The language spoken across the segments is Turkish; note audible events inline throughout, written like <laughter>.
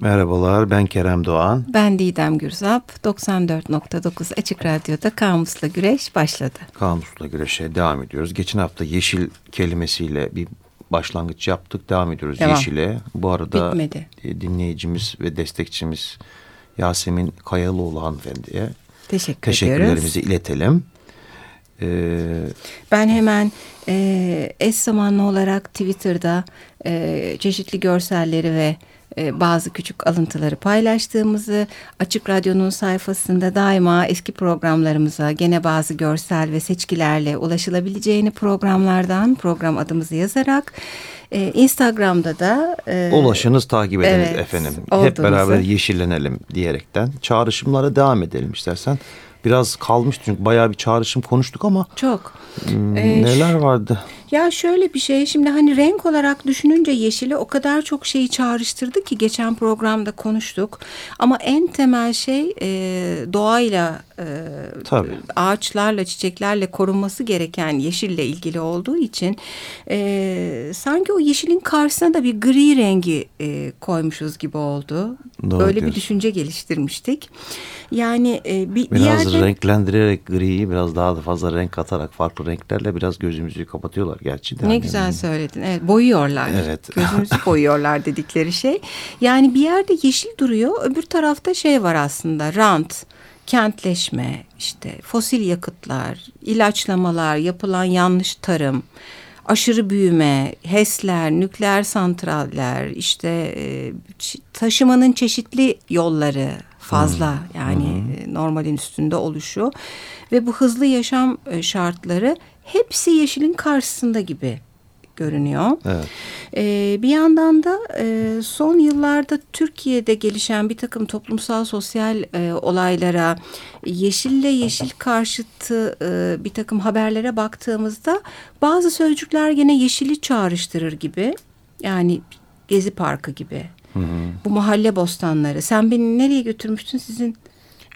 Merhabalar ben Kerem Doğan. Ben Didem Gürzap. 94.9 Açık Radyo'da Kamusla Güreş başladı. Kamusla Güreş'e devam ediyoruz. Geçen hafta yeşil kelimesiyle bir başlangıç yaptık. Devam ediyoruz devam. yeşile. Bu arada Bitmedi. E, dinleyicimiz ve destekçimiz Yasemin Kayalıoğlu hanımefendiye Teşekkür teşekkürlerimizi ediyoruz. iletelim. Ee, ben hemen e, eş zamanlı olarak Twitter'da e, çeşitli görselleri ve e, bazı küçük alıntıları paylaştığımızı, Açık Radyo'nun sayfasında daima eski programlarımıza gene bazı görsel ve seçkilerle ulaşılabileceğini programlardan program adımızı yazarak e, Instagram'da da e, ulaşınız takip ediniz evet, efendim. Olduğunuzu. Hep beraber yeşillenelim diyerekten çağrışımlara devam edelim istersen. Biraz kalmıştı çünkü bayağı bir çağrışım konuştuk ama. Çok. Ee, neler vardı? Ya şöyle bir şey şimdi hani renk olarak düşününce yeşili o kadar çok şeyi çağrıştırdı ki geçen programda konuştuk. Ama en temel şey e, doğayla, e, Tabii. ağaçlarla, çiçeklerle korunması gereken yeşille ilgili olduğu için e, sanki o yeşilin karşısına da bir gri rengi e, koymuşuz gibi oldu. Doğru Böyle diyorsun. bir düşünce geliştirmiştik. Yani e, bir, biraz bir yerde... renklendirerek griyi biraz daha da fazla renk katarak farklı renklerle biraz gözümüzü kapatıyorlar gerçi de. Ne güzel söyledin. Evet boyuyorlar. Evet. Gözümüzü <laughs> boyuyorlar dedikleri şey. Yani bir yerde yeşil duruyor. Öbür tarafta şey var aslında rant kentleşme, işte fosil yakıtlar, ilaçlamalar, yapılan yanlış tarım, aşırı büyüme, HES'ler, nükleer santraller, işte e, taşımanın çeşitli yolları fazla hmm. yani hmm. normalin üstünde oluşu ve bu hızlı yaşam e, şartları hepsi yeşilin karşısında gibi görünüyor. Evet. Ee, bir yandan da e, son yıllarda Türkiye'de gelişen bir takım toplumsal sosyal e, olaylara yeşille yeşil karşıtı e, bir takım haberlere baktığımızda bazı sözcükler gene yeşili çağrıştırır gibi. Yani Gezi Parkı gibi. Hı hı. Bu mahalle bostanları. Sen beni nereye götürmüştün sizin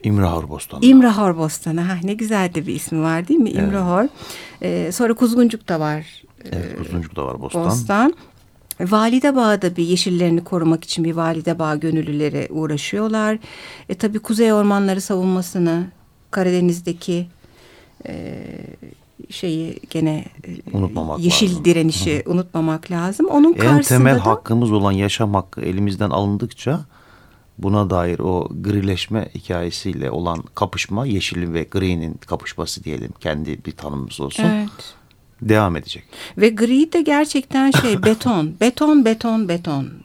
İmrahor Bostanı. İmrahor Bostanı. Ha, ne güzel de bir ismi var değil mi? Evet. İmrahor. Ee, sonra Kuzguncuk da var. Evet Kuzguncuk da var Bostan. Bostan. Valide Bağ'da bir yeşillerini korumak için bir Valide Bağ gönüllüleri uğraşıyorlar. E, tabii Kuzey Ormanları savunmasını Karadeniz'deki e, şeyi gene e, unutmamak yeşil lazım. direnişi Hı. unutmamak lazım. Onun en temel da, hakkımız olan yaşam hakkı elimizden alındıkça buna dair o grileşme hikayesiyle olan kapışma yeşilin ve gri'nin kapışması diyelim kendi bir tanımımız olsun. Evet. Devam edecek. Ve gri de gerçekten şey <laughs> beton, beton, beton, beton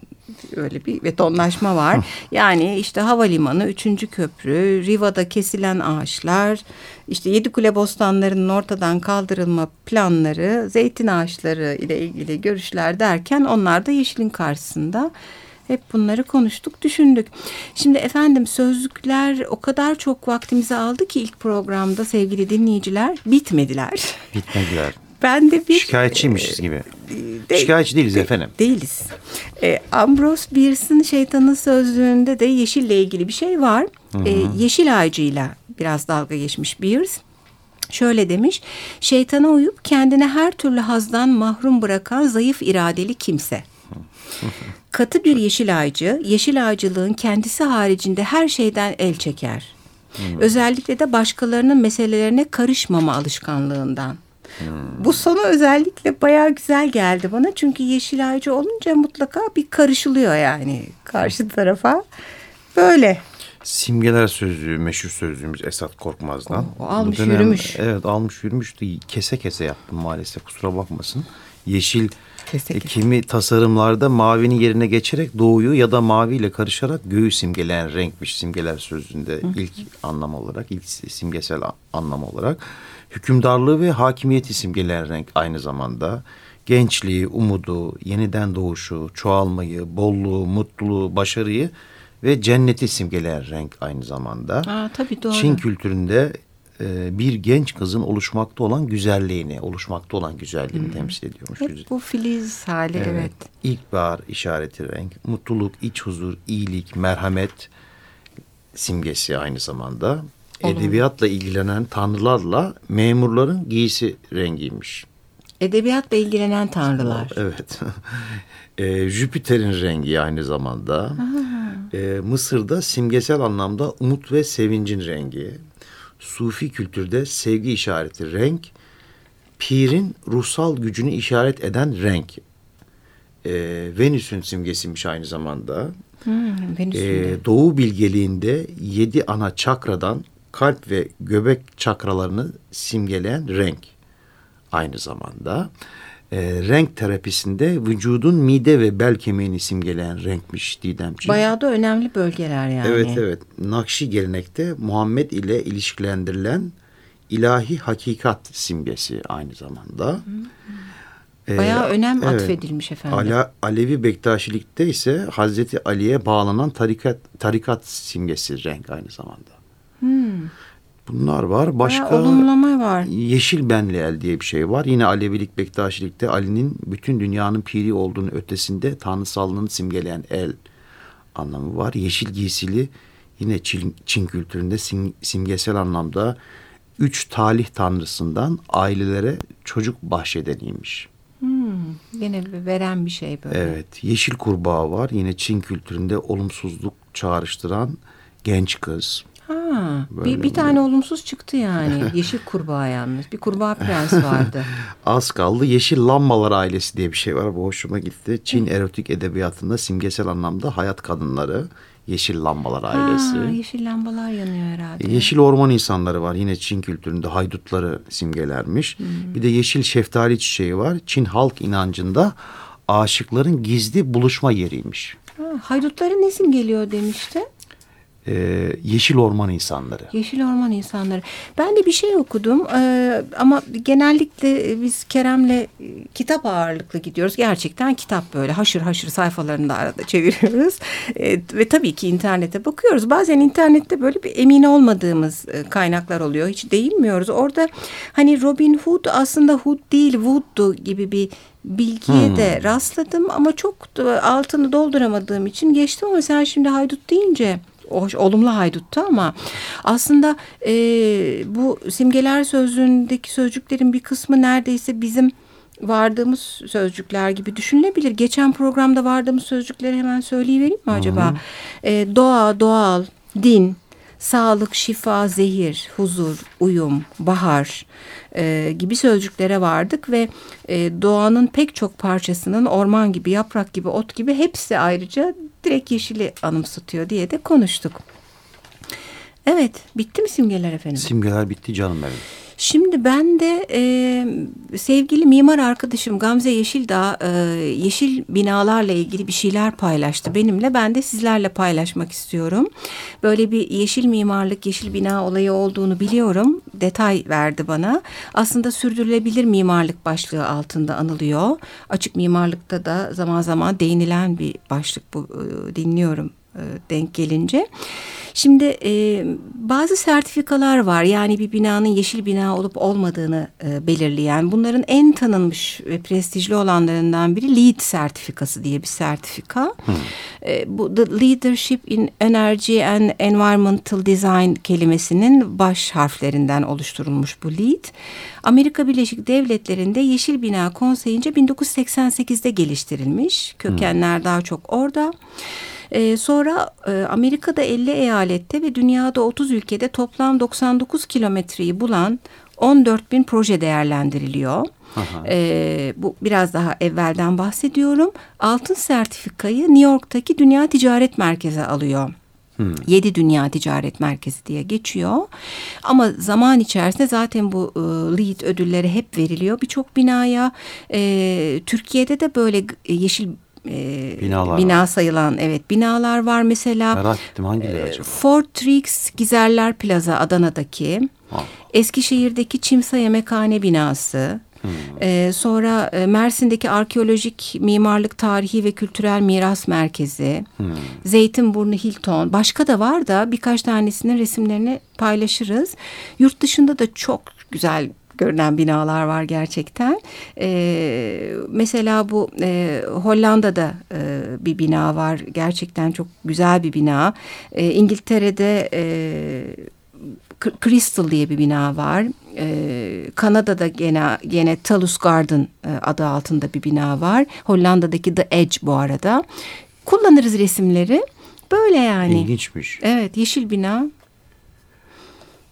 öyle bir betonlaşma var. <laughs> yani işte havalimanı, üçüncü köprü, Riva'da kesilen ağaçlar, işte Yedikule bostanlarının ortadan kaldırılma planları, zeytin ağaçları ile ilgili görüşler derken onlar da yeşilin karşısında. Hep bunları konuştuk, düşündük. Şimdi efendim sözlükler o kadar çok vaktimizi aldı ki ilk programda sevgili dinleyiciler bitmediler. Bitmediler. Ben de bir... Şikayetçiymişiz gibi. De, Şikayetçi değiliz de, efendim. Değiliz. E, Ambrose Bierce'ın şeytanın sözlüğünde de yeşille ilgili bir şey var. Hı -hı. E, yeşil ağacıyla biraz dalga geçmiş Bierce. Şöyle demiş, şeytana uyup kendine her türlü hazdan mahrum bırakan zayıf iradeli kimse. <laughs> Katı bir yeşil ağacı, yeşil ağacılığın kendisi haricinde her şeyden el çeker. Özellikle de başkalarının meselelerine karışmama alışkanlığından. Hmm. Bu sonu özellikle bayağı güzel geldi bana. Çünkü yeşil ağacı olunca mutlaka bir karışılıyor yani karşı tarafa. Böyle. Simgeler sözlüğü, meşhur sözlüğümüz Esat Korkmaz'dan. O, o almış dönem, yürümüş. Evet almış yürümüştü. Kese kese yaptım maalesef kusura bakmasın. Yeşil Kesinlikle. E, kimi tasarımlarda mavinin yerine geçerek doğuyu ya da maviyle karışarak göğü simgeleyen renkmiş simgeler sözünde Hı. ilk anlam olarak, ilk simgesel anlam olarak. Hükümdarlığı ve hakimiyeti simgeleyen renk aynı zamanda. Gençliği, umudu, yeniden doğuşu, çoğalmayı, bolluğu, mutluluğu, başarıyı ve cenneti simgeleyen renk aynı zamanda. Aa, tabii doğru. Çin kültüründe e, bir genç kızın oluşmakta olan güzelliğini, oluşmakta olan güzelliğini hmm. temsil ediyormuş. Hep bu filiz hali evet. evet. İlkbahar işareti renk, mutluluk, iç huzur, iyilik, merhamet simgesi aynı zamanda. Olur. Edebiyatla ilgilenen tanrılarla memurların giysi rengiymiş. Edebiyatla ilgilenen tanrılar. Evet. <laughs> e, Jüpiter'in rengi aynı zamanda. Aha. E, Mısır'da simgesel anlamda umut ve sevincin rengi. Sufi kültürde sevgi işareti renk. Pir'in ruhsal gücünü işaret eden renk. E, Venüs'ün simgesiymiş aynı zamanda. Hmm, e, Doğu bilgeliğinde yedi ana çakradan kalp ve göbek çakralarını simgeleyen renk aynı zamanda. E, renk terapisinde vücudun mide ve bel kemiğini simgeleyen renkmiş Didemciğim. Bayağı da önemli bölgeler yani. Evet evet. Nakşi gelenekte Muhammed ile ilişkilendirilen ilahi hakikat simgesi aynı zamanda. Hmm. Bayağı ee, önem evet, atfedilmiş efendim. Ale, Alevi Bektaşilikte ise Hazreti Ali'ye bağlanan tarikat tarikat simgesi renk aynı zamanda. Hmm. Bunlar var. Başka olumlama var. Yeşil Benliel diye bir şey var. Yine Alevilik Bektaşilikte Ali'nin bütün dünyanın piri olduğunu ötesinde tanrısallığını simgeleyen el anlamı var. Yeşil giysili yine Çin, Çin kültüründe sim, simgesel anlamda üç talih tanrısından ailelere çocuk bahşedeniymiş. Hmm, yine veren bir şey böyle. Evet. Yeşil kurbağa var. Yine Çin kültüründe olumsuzluk çağrıştıran genç kız. Ha, bir, bir tane olumsuz çıktı yani. <laughs> Yeşil kurbağa yalnız. Bir kurbağa prens vardı. <laughs> Az kaldı. Yeşil lambalar ailesi diye bir şey var. Bu hoşuma gitti. Çin erotik edebiyatında simgesel anlamda hayat kadınları. Yeşil lambalar ailesi. Ha, yeşil lambalar yanıyor herhalde. Yeşil orman insanları var. Yine Çin kültüründe haydutları simgelermiş. Hmm. Bir de yeşil şeftali çiçeği var. Çin halk inancında aşıkların gizli buluşma yeriymiş. Ha, haydutların ne simgeliyor demişti? E, Yeşil Orman insanları. Yeşil Orman insanları. Ben de bir şey okudum e, ama genellikle biz Kerem'le e, kitap ağırlıklı gidiyoruz. Gerçekten kitap böyle haşır haşır sayfalarını da arada çeviriyoruz. E, ve tabii ki internete bakıyoruz. Bazen internette böyle bir emin olmadığımız e, kaynaklar oluyor. Hiç değinmiyoruz. Orada hani Robin Hood aslında Hood değil Wood'du gibi bir bilgiye hmm. de rastladım ama çok altını dolduramadığım için geçtim ama sen şimdi haydut deyince hoş, olumlu hayduttu ama aslında e, bu simgeler sözlüğündeki sözcüklerin bir kısmı neredeyse bizim vardığımız sözcükler gibi düşünülebilir. Geçen programda vardığımız sözcükleri hemen söyleyivereyim mi acaba? E, doğa, doğal, din, sağlık, şifa, zehir, huzur, uyum, bahar e, gibi sözcüklere vardık ve e, doğanın pek çok parçasının orman gibi, yaprak gibi, ot gibi hepsi ayrıca direkt yeşili anımsatıyor diye de konuştuk. Evet, bitti mi simgeler efendim? Simgeler bitti canım benim. Şimdi ben de e, sevgili mimar arkadaşım Gamze Yeşildağ e, yeşil binalarla ilgili bir şeyler paylaştı benimle. Ben de sizlerle paylaşmak istiyorum. Böyle bir yeşil mimarlık, yeşil bina olayı olduğunu biliyorum. Detay verdi bana. Aslında sürdürülebilir mimarlık başlığı altında anılıyor. Açık mimarlıkta da zaman zaman değinilen bir başlık bu e, dinliyorum e, denk gelince. Şimdi e, bazı sertifikalar var yani bir binanın yeşil bina olup olmadığını e, belirleyen. Bunların en tanınmış ve prestijli olanlarından biri LEED sertifikası diye bir sertifika. Hmm. E, bu The Leadership in Energy and Environmental Design kelimesinin baş harflerinden oluşturulmuş bu LEED. Amerika Birleşik Devletleri'nde Yeşil Bina Konseyince 1988'de geliştirilmiş. Kökenler hmm. daha çok orada. E, sonra e, Amerika'da 50 eyalette ve dünyada 30 ülkede toplam 99 kilometreyi bulan 14 bin proje değerlendiriliyor. E, bu biraz daha evvelden bahsediyorum. Altın sertifikayı New York'taki Dünya Ticaret Merkezi alıyor. Hmm. Yedi Dünya Ticaret Merkezi diye geçiyor. Ama zaman içerisinde zaten bu e, LEED ödülleri hep veriliyor. Birçok binaya e, Türkiye'de de böyle yeşil e, Binalar bina var. sayılan evet binalar var mesela. Merak ettim hangileri acaba? Fort Gizerler Plaza Adana'daki. Ha. Eskişehir'deki Çimsa Yemekhane binası. Hmm. Ee, sonra Mersin'deki Arkeolojik Mimarlık Tarihi ve Kültürel Miras Merkezi, hmm. Zeytinburnu Hilton, başka da var da birkaç tanesinin resimlerini paylaşırız. Yurt dışında da çok güzel görünen binalar var gerçekten. E, mesela bu e, Hollanda'da e, bir bina var. Gerçekten çok güzel bir bina. E, İngiltere'de e, Crystal diye bir bina var. Ee, Kanada'da gene, gene Talus Garden e, adı altında bir bina var. Hollanda'daki The Edge bu arada. Kullanırız resimleri. Böyle yani. İlginçmiş. Evet yeşil bina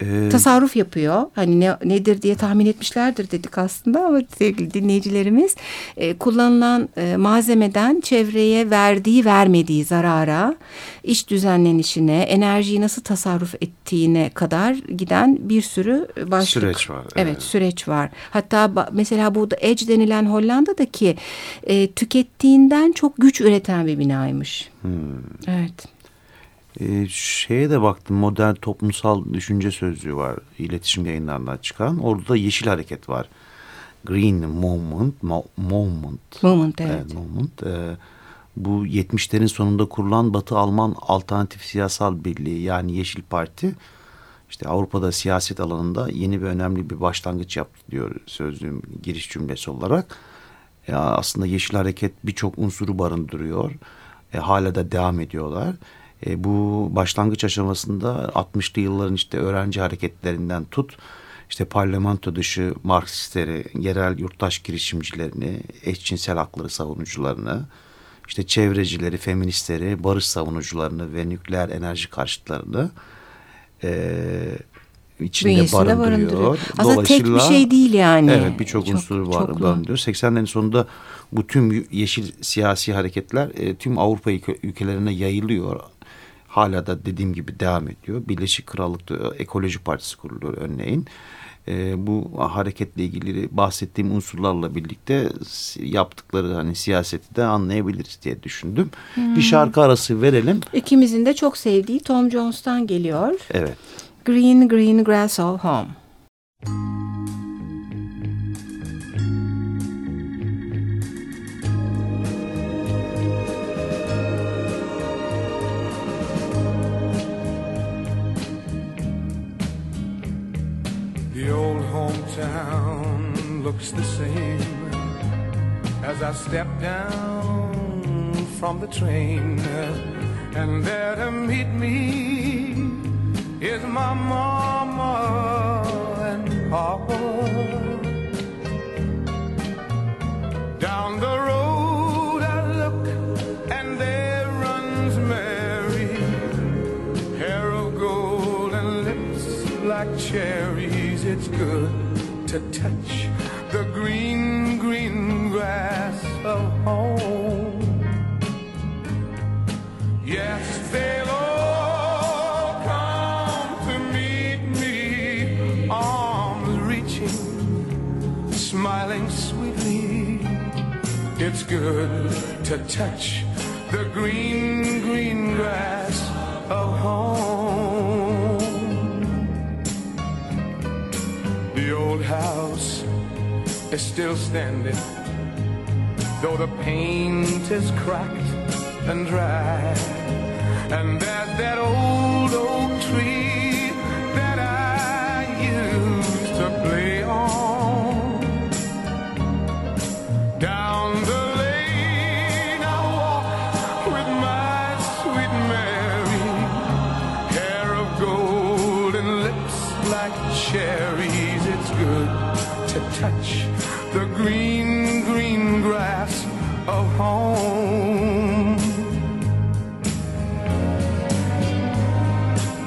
ee, tasarruf yapıyor. Hani ne, nedir diye tahmin etmişlerdir dedik aslında ama sevgili dinleyicilerimiz e, kullanılan e, malzemeden çevreye verdiği vermediği zarara, iş düzenlenişine, enerjiyi nasıl tasarruf ettiğine kadar giden bir sürü başlık. Süreç var. Evet, evet süreç var. Hatta mesela bu Edge denilen Hollanda'daki e, tükettiğinden çok güç üreten bir binaymış. Hmm. Evet. Ee, şeye de baktım modern toplumsal düşünce sözlüğü var iletişim yayınlarından çıkan. Orada da yeşil hareket var. Green Movement. Mo movement. Movement evet. evet movement. Ee, bu 70'lerin sonunda kurulan Batı Alman Alternatif Siyasal Birliği yani Yeşil Parti işte Avrupa'da siyaset alanında yeni bir önemli bir başlangıç yaptı diyor sözlüğüm giriş cümlesi olarak. Ya aslında Yeşil Hareket birçok unsuru barındırıyor. E, hala da devam ediyorlar. E, bu başlangıç aşamasında 60'lı yılların işte öğrenci hareketlerinden tut işte parlamento dışı Marksistleri, yerel yurttaş girişimcilerini, eşcinsel hakları savunucularını, işte çevrecileri, feministleri, barış savunucularını ve nükleer enerji karşıtlarını e, içinde barındırıyor. barındırıyor. Aslında tek bir şey değil yani. Evet birçok unsur var, barındırıyor. 80'lerin sonunda bu tüm yeşil siyasi hareketler e, tüm Avrupa ülkelerine yayılıyor hala da dediğim gibi devam ediyor. Birleşik Krallık'ta Ekoloji Partisi kuruluyor örneğin. E, bu hareketle ilgili bahsettiğim unsurlarla birlikte yaptıkları hani siyaseti de anlayabiliriz diye düşündüm. Hmm. Bir şarkı arası verelim. İkimizin de çok sevdiği Tom Jones'tan geliyor. Evet. Green Green Grass of Home. Looks the same as I step down from the train. And there to meet me is my mama and papa. Down the road sweetly. It's good to touch the green, green grass of home. The old house is still standing, though the paint is cracked and dry. And there's that old good to touch the green, green grass of home.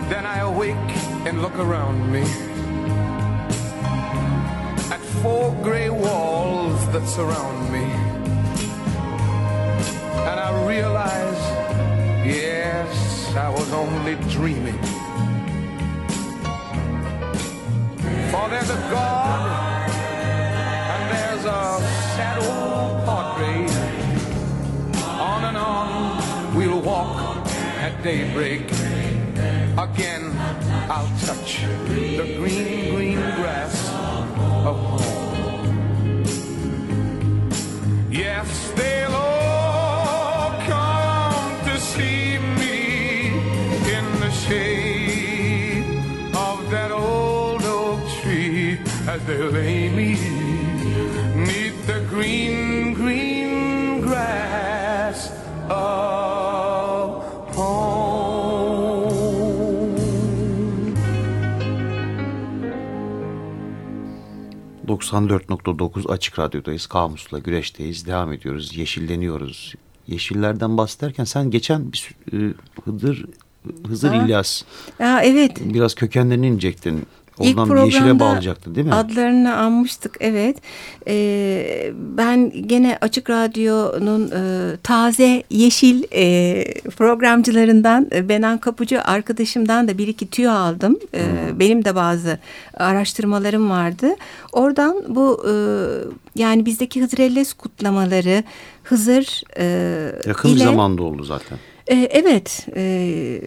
Then I awake and look around me at four gray walls that surround me. And I realize, yes, I was only dreaming. For there's a God and there's a sad old portrait. On and on we'll walk at daybreak. Again I'll touch the green, green grass they lay me the green, green grass of home. ...94.9 Açık Radyo'dayız, Kamus'la güreşteyiz, devam ediyoruz, yeşilleniyoruz. yeşillerden bahsederken sen geçen bir e, Hıdır Hızır ha. İlyas. Ya evet. Biraz kökenlerini inecektin. Oradan İlk yeşile bağlayacaktın değil mi? Adlarını anmıştık evet. Ee, ben gene Açık Radyo'nun e, taze yeşil e, programcılarından e, Benan Kapıcı arkadaşımdan da bir iki tüyo aldım. E, hmm. Benim de bazı araştırmalarım vardı. Oradan bu e, yani bizdeki Hızrellez kutlamaları Hızır e, Yakın ile, bir zamanda oldu zaten. E, evet, e,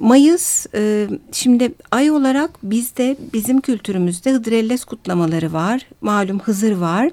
Mayıs e, şimdi ay olarak bizde bizim kültürümüzde Hıdrellez kutlamaları var. Malum Hızır var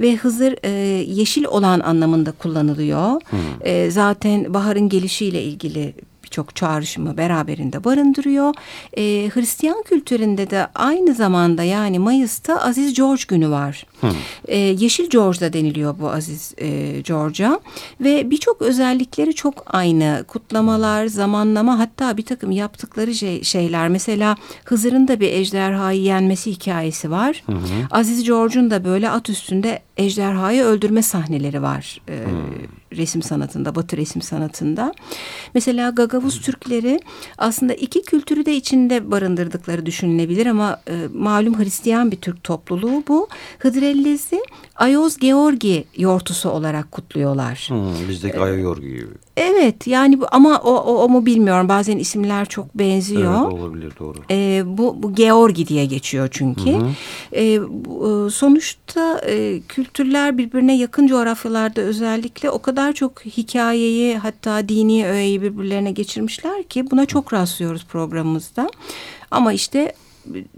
ve Hızır e, yeşil olan anlamında kullanılıyor. Hmm. E, zaten baharın gelişiyle ilgili birçok çağrışımı beraberinde barındırıyor. E, Hristiyan kültüründe de aynı zamanda yani Mayıs'ta Aziz George günü var. Hmm. E, Yeşil George da deniliyor bu Aziz e, George'a ve birçok özellikleri çok aynı. Kutlamalar, zamanlama hatta bir takım yaptıkları şey, şeyler. Mesela Hızır'ın da bir ejderhayı yenmesi hikayesi var. Hı Aziz George'un da böyle at üstünde ejderhayı öldürme sahneleri var. E, hmm. Resim sanatında, batı resim sanatında. Mesela Gagavuz Türkleri aslında iki kültürü de içinde barındırdıkları düşünülebilir ama e, malum Hristiyan bir Türk topluluğu bu. Hıdrellez'i Ayoz Georgi yortusu olarak kutluyorlar. Hmm, bizdeki ee, Ayoyorgi gibi. Evet yani bu, ama o, o, o mu bilmiyorum bazen isimler çok benziyor. Evet olabilir doğru. Ee, bu, bu Georgi diye geçiyor çünkü. Hı hı. Ee, bu, sonuçta e, kültürler birbirine yakın coğrafyalarda özellikle o kadar çok hikayeyi hatta dini öğeyi birbirlerine geçirmişler ki buna çok rastlıyoruz programımızda. Ama işte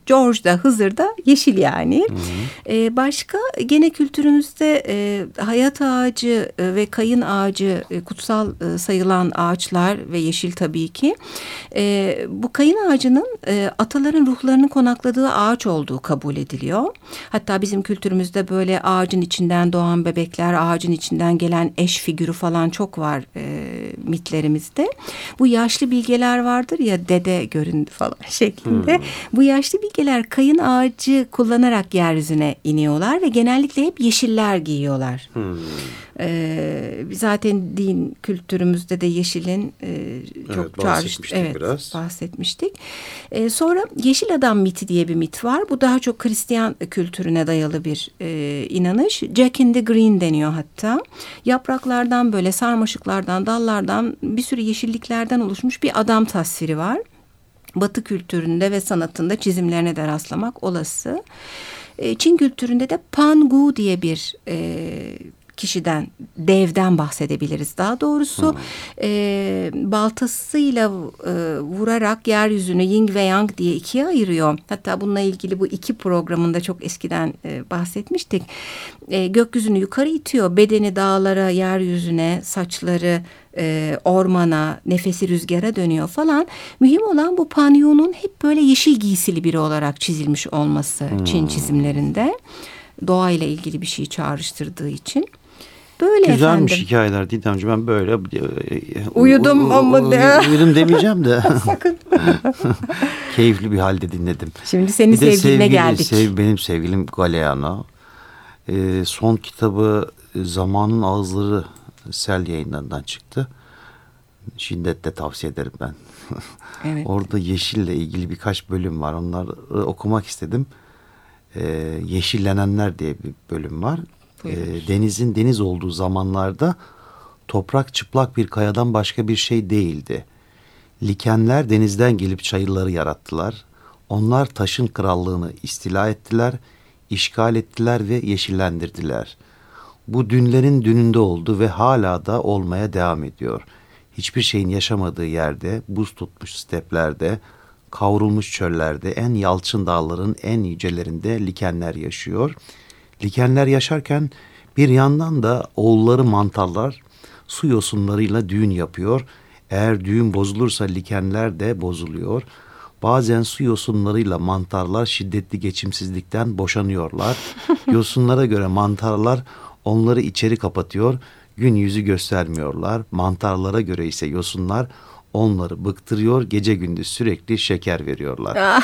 George'da, Hızır'da yeşil yani. Hı hı. Ee, başka gene kültürümüzde e, hayat ağacı e, ve kayın ağacı e, kutsal e, sayılan ağaçlar ve yeşil tabii ki. E, bu kayın ağacının e, ataların ruhlarının konakladığı ağaç olduğu kabul ediliyor. Hatta bizim kültürümüzde böyle ağacın içinden doğan bebekler, ağacın içinden gelen eş figürü falan çok var e, mitlerimizde. Bu yaşlı bilgeler vardır ya dede göründü falan <laughs> şeklinde. Hmm. Bu yaşlı bilgeler kayın ağacı kullanarak yeryüzüne iniyorlar ve genellikle hep yeşiller giyiyorlar. Hmm. Ee, zaten din kültürümüzde de yeşilin e, çok evet, bahsetmiştik evet, biraz. bahsetmiştik. Ee, sonra yeşil adam miti diye bir mit var. Bu daha çok Hristiyan kültürüne dayalı bir e, inanış. Jack in the Green deniyor hatta. Yapraklardan böyle sarmaşıklardan, dallardan bir sürü yeşilliklerden oluşmuş bir adam tasviri var. Batı kültüründe ve sanatında çizimlerine de rastlamak olası. E, Çin kültüründe de Pangu diye bir e, kişiden, devden bahsedebiliriz daha doğrusu. Hmm. E, baltasıyla e, vurarak yeryüzünü Ying ve Yang diye ikiye ayırıyor. Hatta bununla ilgili bu iki programında çok eskiden e, bahsetmiştik. E, gökyüzünü yukarı itiyor, bedeni dağlara, yeryüzüne, saçları e, ormana, nefesi rüzgara dönüyor falan. Mühim olan bu Panyon'un hep böyle yeşil giysili biri olarak çizilmiş olması hmm. Çin çizimlerinde. Doğayla ilgili bir şey çağrıştırdığı için. Böyle Güzelmiş efendim. hikayeler Didemci ben böyle e, uyudum ama uyudum demeyeceğim de <laughs> <laughs> keyifli bir halde dinledim. Şimdi senin sevgiline sevgili, geldik. Sev, benim sevgilim Galeano. Ee, son kitabı Zamanın Ağızları Sel yayınlarından çıktı. Şiddetle tavsiye ederim ben. <laughs> Evet. Orada yeşille ilgili birkaç bölüm var. Onları okumak istedim. Ee, Yeşillenenler diye bir bölüm var. Ee, denizin deniz olduğu zamanlarda toprak çıplak bir kayadan başka bir şey değildi. Likenler denizden gelip çayırları yarattılar. Onlar taşın krallığını istila ettiler, işgal ettiler ve yeşillendirdiler.'' Bu dünlerin dününde oldu ve hala da olmaya devam ediyor. Hiçbir şeyin yaşamadığı yerde, buz tutmuş steplerde, kavrulmuş çöllerde, en yalçın dağların en yücelerinde likenler yaşıyor. Likenler yaşarken bir yandan da oğulları mantarlar su yosunlarıyla düğün yapıyor. Eğer düğün bozulursa likenler de bozuluyor. Bazen su yosunlarıyla mantarlar şiddetli geçimsizlikten boşanıyorlar. <laughs> Yosunlara göre mantarlar Onları içeri kapatıyor, gün yüzü göstermiyorlar. Mantarlara göre ise yosunlar onları bıktırıyor. Gece gündüz sürekli şeker veriyorlar.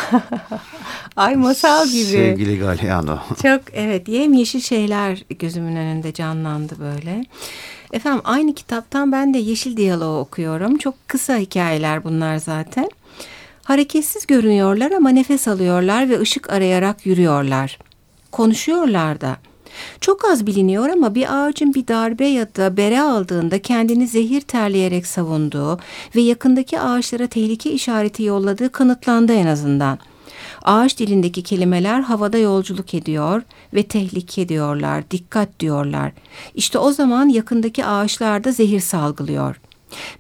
<laughs> Ay masal gibi. Sevgili Galeano. <laughs> Çok evet yemyeşil şeyler gözümün önünde canlandı böyle. Efendim aynı kitaptan ben de Yeşil Diyaloğu okuyorum. Çok kısa hikayeler bunlar zaten. Hareketsiz görünüyorlar ama nefes alıyorlar ve ışık arayarak yürüyorlar. Konuşuyorlar da. Çok az biliniyor ama bir ağacın bir darbe ya da bere aldığında kendini zehir terleyerek savunduğu ve yakındaki ağaçlara tehlike işareti yolladığı kanıtlandı en azından. Ağaç dilindeki kelimeler havada yolculuk ediyor ve tehlike diyorlar, dikkat diyorlar. İşte o zaman yakındaki ağaçlarda zehir salgılıyor.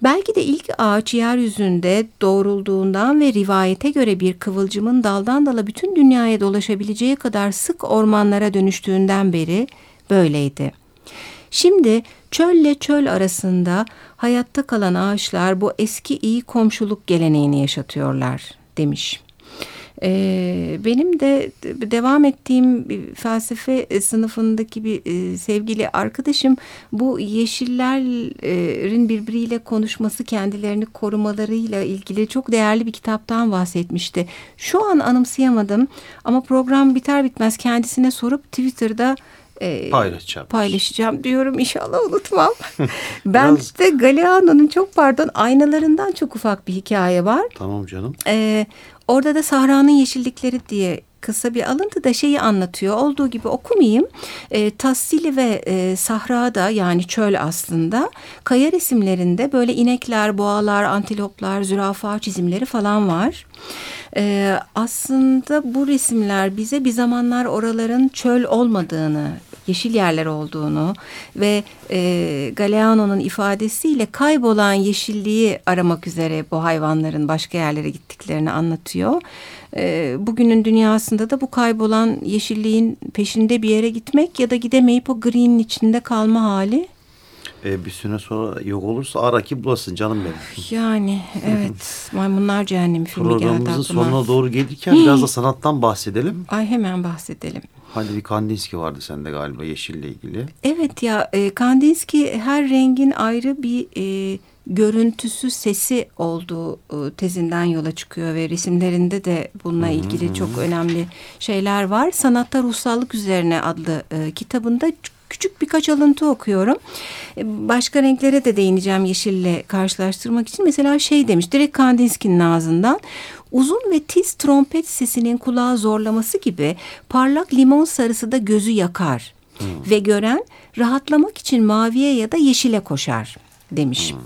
Belki de ilk ağaç yeryüzünde doğrulduğundan ve rivayete göre bir kıvılcımın daldan dala bütün dünyaya dolaşabileceği kadar sık ormanlara dönüştüğünden beri böyleydi. Şimdi çölle çöl arasında hayatta kalan ağaçlar bu eski iyi komşuluk geleneğini yaşatıyorlar demiş. Ee, benim de devam ettiğim felsefe sınıfındaki bir e, sevgili arkadaşım bu yeşillerin birbiriyle konuşması kendilerini korumalarıyla ilgili çok değerli bir kitaptan bahsetmişti. Şu an anımsayamadım ama program biter bitmez kendisine sorup Twitter'da e, paylaşacağım. paylaşacağım diyorum inşallah unutmam. <laughs> ben Biraz... işte Galeano'nun çok pardon aynalarından çok ufak bir hikaye var. Tamam canım. Ee, orada da Sahra'nın Yeşillikleri diye kısa bir alıntı da şeyi anlatıyor. Olduğu gibi okumayayım. E, Tassili ve e, Sahra'da yani çöl aslında kaya resimlerinde böyle inekler, boğalar, antiloplar, zürafa çizimleri falan var. E, aslında bu resimler bize bir zamanlar oraların çöl olmadığını yeşil yerler olduğunu ve e, Galeano'nun ifadesiyle kaybolan yeşilliği aramak üzere bu hayvanların başka yerlere gittiklerini anlatıyor. E, bugünün dünyasında da bu kaybolan yeşilliğin peşinde bir yere gitmek ya da gidemeyip o green'in içinde kalma hali e, bir süre sonra yok olursa ara ki bulasın canım benim. <laughs> Yani evet Maymunlar Cehennemi filmi geldi aklıma. Programımızın sonuna doğru gelirken biraz da <laughs> sanattan bahsedelim. Ay hemen bahsedelim. Hani bir Kandinsky vardı sende galiba yeşille ilgili. Evet ya e, Kandinsky her rengin ayrı bir e, görüntüsü sesi olduğu e, tezinden yola çıkıyor ve resimlerinde de bununla ilgili çok önemli şeyler var. Sanatta Ruhsallık Üzerine adlı e, kitabında küçük birkaç alıntı okuyorum. E, başka renklere de değineceğim yeşille karşılaştırmak için. Mesela şey demiş direkt Kandinsky'nin ağzından uzun ve tiz trompet sesinin kulağı zorlaması gibi parlak limon sarısı da gözü yakar. Hmm. Ve gören rahatlamak için maviye ya da yeşile koşar demiş. Hmm.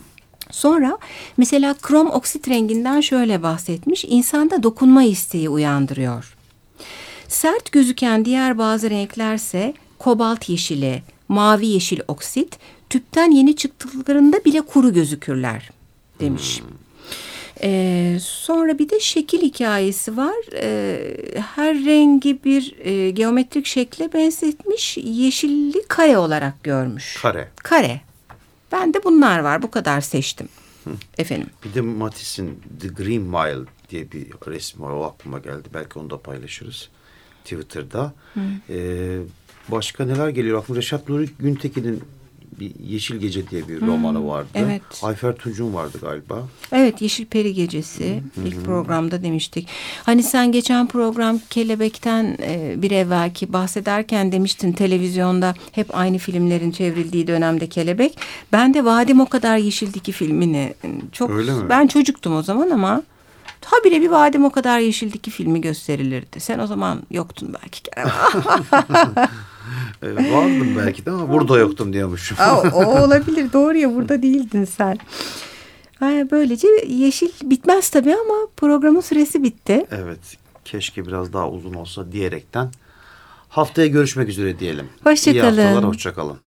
Sonra mesela krom oksit renginden şöyle bahsetmiş. İnsanda dokunma isteği uyandırıyor. Sert gözüken diğer bazı renklerse kobalt yeşili, mavi yeşil oksit tüpten yeni çıktıklarında bile kuru gözükürler demiş. Hmm. Ee, sonra bir de şekil hikayesi var. Ee, her rengi bir e, geometrik şekle benzetmiş. Yeşilli kare olarak görmüş. Kare. Kare. Ben de bunlar var. Bu kadar seçtim. Hı. Efendim. Bir de Matisse'in The Green Mile diye bir resmi var. O aklıma geldi. Belki onu da paylaşırız. Twitter'da. Ee, başka neler geliyor? Aklıma Reşat Nuri Güntekin'in bir Yeşil Gece diye bir hmm, romanı vardı. Evet. Ayfer Tunç'un vardı galiba. Evet Yeşil Peri Gecesi hmm. ilk programda demiştik. Hani sen geçen program Kelebek'ten e, bir evvelki bahsederken demiştin televizyonda hep aynı filmlerin çevrildiği dönemde Kelebek. Ben de Vadim o kadar Yeşildeki filmini çok Öyle mi? ben çocuktum o zaman ama Habire bir Vadim o kadar Yeşildeki filmi gösterilirdi. Sen o zaman yoktun belki. <laughs> <laughs> e, vardım belki de ama burada yoktum diyormuşum. Aa, o <laughs> olabilir doğru ya burada değildin sen. Böylece yeşil bitmez tabii ama programın süresi bitti. Evet keşke biraz daha uzun olsa diyerekten haftaya görüşmek üzere diyelim. Hoşçakalın. İyi haftalar hoşçakalın.